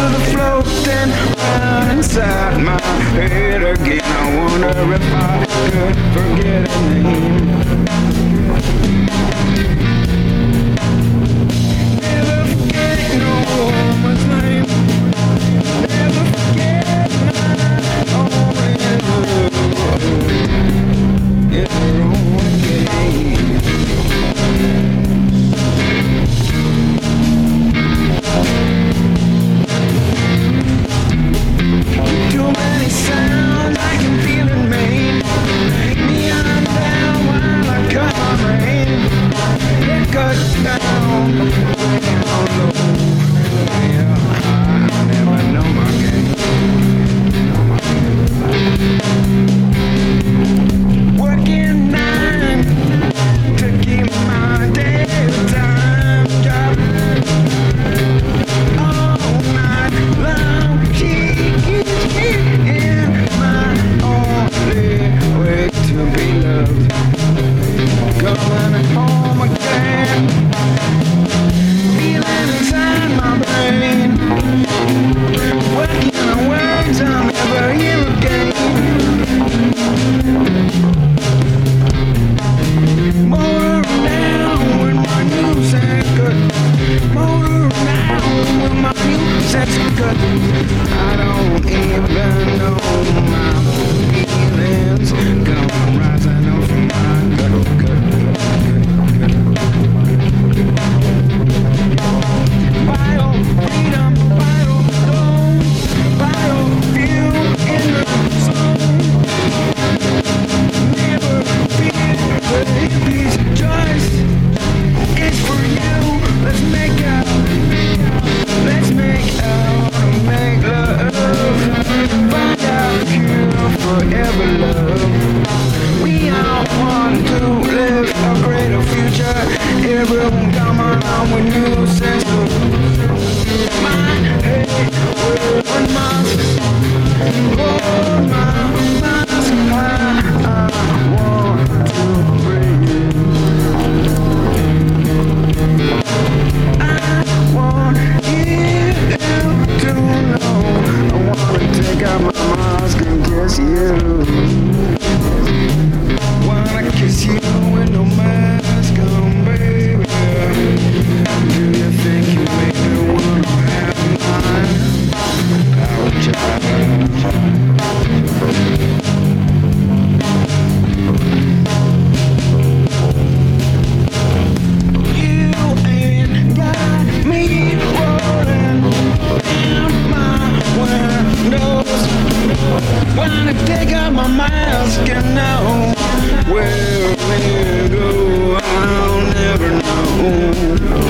feel the floating around inside my head again. I wonder if I could forget her name. never you. Wanna take off my mask and know where we go, I'll never know.